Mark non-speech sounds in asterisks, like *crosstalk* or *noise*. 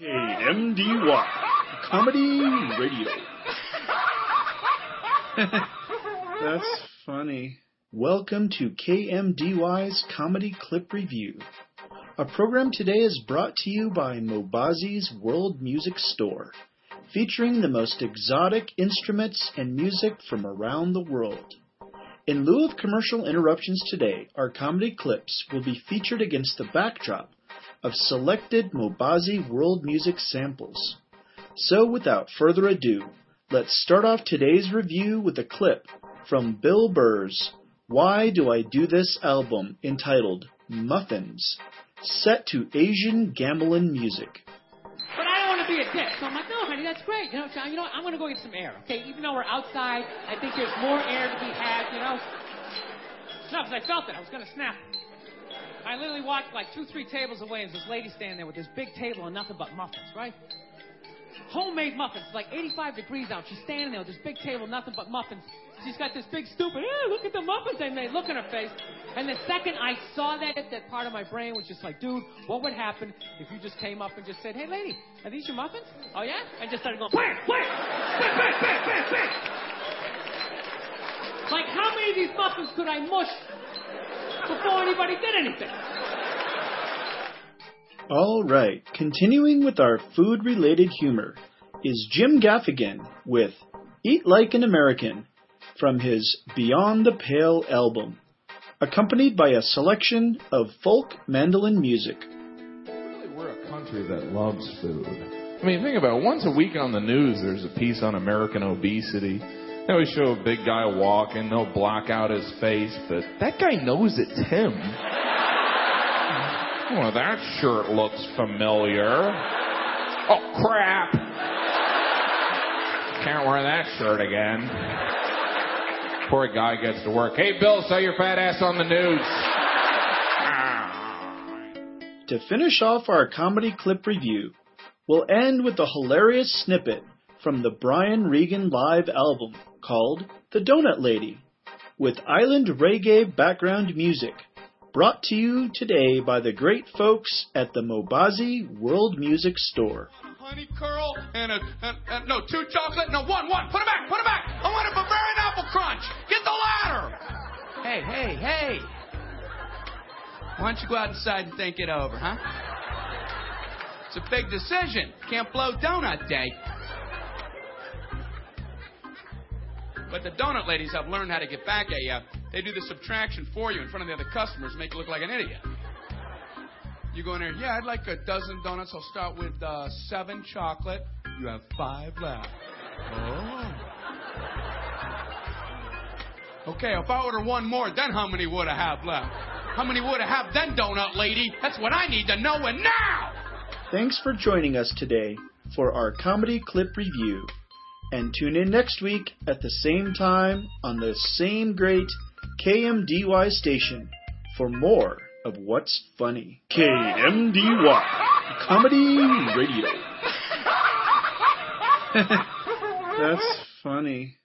KMDY Comedy Radio. *laughs* That's funny. Welcome to KMDY's Comedy Clip Review. Our program today is brought to you by Mobazi's World Music Store, featuring the most exotic instruments and music from around the world. In lieu of commercial interruptions today, our comedy clips will be featured against the backdrop of selected Mobazi world music samples. So without further ado, let's start off today's review with a clip from Bill Burr's Why Do I Do This album entitled Muffins, set to Asian gamelan music. But I don't want to be a dick. So I'm like, no, honey, that's great. You know, John, you know what? I'm going to go get some air. Okay, even though we're outside, I think there's more air to be had, you know? No, because I felt it. I was going to snap. I literally walked like two, three tables away, and this lady standing there with this big table and nothing but muffins, right? Homemade muffins. It's like 85 degrees out. She's standing there with this big table, nothing but muffins. She's got this big stupid, look at the muffins they made. Look in her face. And the second I saw that, that part of my brain was just like, dude, what would happen if you just came up and just said, hey, lady, are these your muffins? Oh, yeah? And just started going, bang, bang, bang, bang, bang, bang. Like, how many of these muffins could I mush before anybody did anything? All right, continuing with our food related humor is Jim Gaffigan with Eat Like an American from his Beyond the Pale album, accompanied by a selection of folk mandolin music. Really, we're a country that loves food. I mean, think about it. Once a week on the news, there's a piece on American obesity. They always show a big guy walking, they'll block out his face, but that guy knows it's him. Well, that shirt looks familiar. Oh, crap. Can't wear that shirt again. Poor guy gets to work. Hey, Bill, saw your fat ass on the news. To finish off our comedy clip review, we'll end with a hilarious snippet from the Brian Regan live album called The Donut Lady, with island reggae background music, brought to you today by the great folks at the Mobazi World Music Store. honey curl and a, and, and- no two chocolate no one one. Put it back put it back. I want a Bavarian apple crunch. Get the ladder. Hey hey hey. Why don't you go out inside and think it over huh? It's a big decision. Can't blow donut day. But the donut ladies have learned how to get back at you they do the subtraction for you in front of the other customers make you look like an idiot you go in there, yeah, I'd like a dozen donuts. I'll start with uh, seven chocolate. You have five left. Oh. Okay, if I order one more, then how many would I have left? How many would I have then, donut lady? That's what I need to know, and now! Thanks for joining us today for our comedy clip review. And tune in next week at the same time on the same great KMDY station for more of what's funny. KMDY Comedy Radio. *laughs* That's funny.